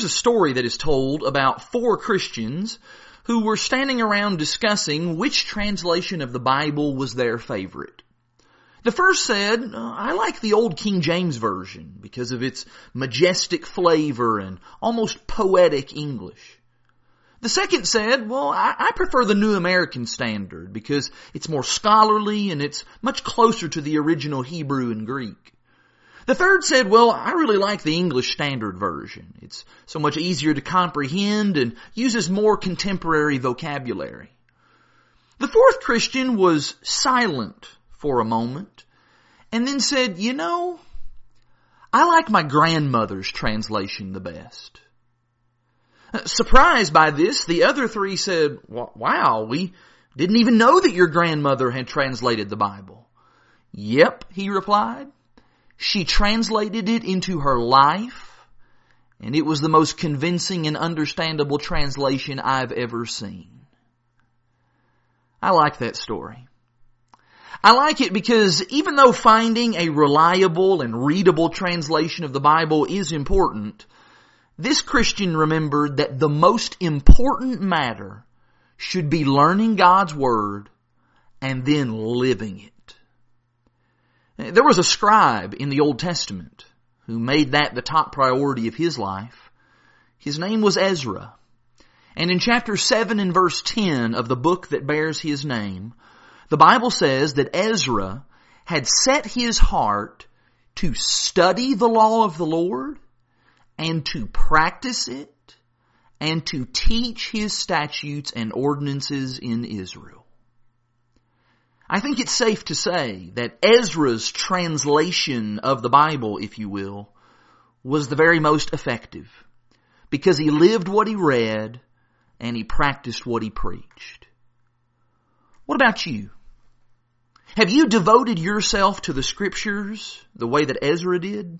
there's a story that is told about four Christians who were standing around discussing which translation of the Bible was their favorite. The first said, uh, I like the old King James Version because of its majestic flavor and almost poetic English. The second said, well, I, I, prefer the New American Standard because it's more scholarly and it's much closer to the original Hebrew and Greek. The third said, well, I really like the English Standard Version. It's so much easier to comprehend and uses more contemporary vocabulary. The fourth Christian was silent for a moment and then said, you know, I like my grandmother's translation the best. Surprised by this, the other three said, wow, we didn't even know that your grandmother had translated the Bible. Yep, he replied. She translated it into her life, and it was the most convincing and understandable translation I've ever seen. I like that story. I like it because even though finding a reliable and readable translation of the Bible is important, this Christian remembered that the most important matter should be learning God's Word and then living it. There was a scribe in the Old Testament who made that the top priority of his life. His name was Ezra. And in chapter 7 and verse 10 of the book that bears his name, the Bible says that Ezra had set his heart to study the law of the Lord and to practice it and to teach his statutes and ordinances in Israel. I think it's safe to say that Ezra's translation of the Bible, if you will, was the very most effective because he lived what he read and he practiced what he preached. What about you? Have you devoted yourself to the scriptures the way that Ezra did?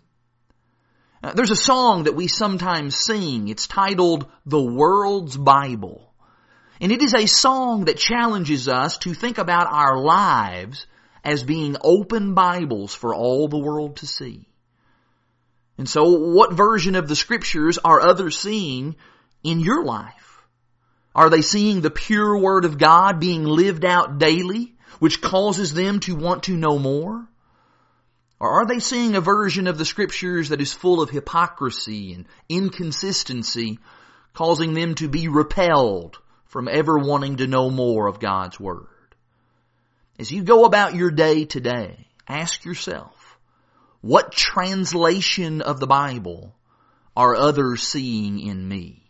Uh, there's a song that we sometimes sing. It's titled The World's Bible. And it is a song that challenges us to think about our lives as being open Bibles for all the world to see. And so what version of the scriptures are others seeing in your life? Are they seeing the pure word of God being lived out daily, which causes them to want to know more? Or are they seeing a version of the scriptures that is full of hypocrisy and inconsistency, causing them to be repelled from ever wanting to know more of God's Word? As you go about your day today, ask yourself, what translation of the Bible are others seeing in me?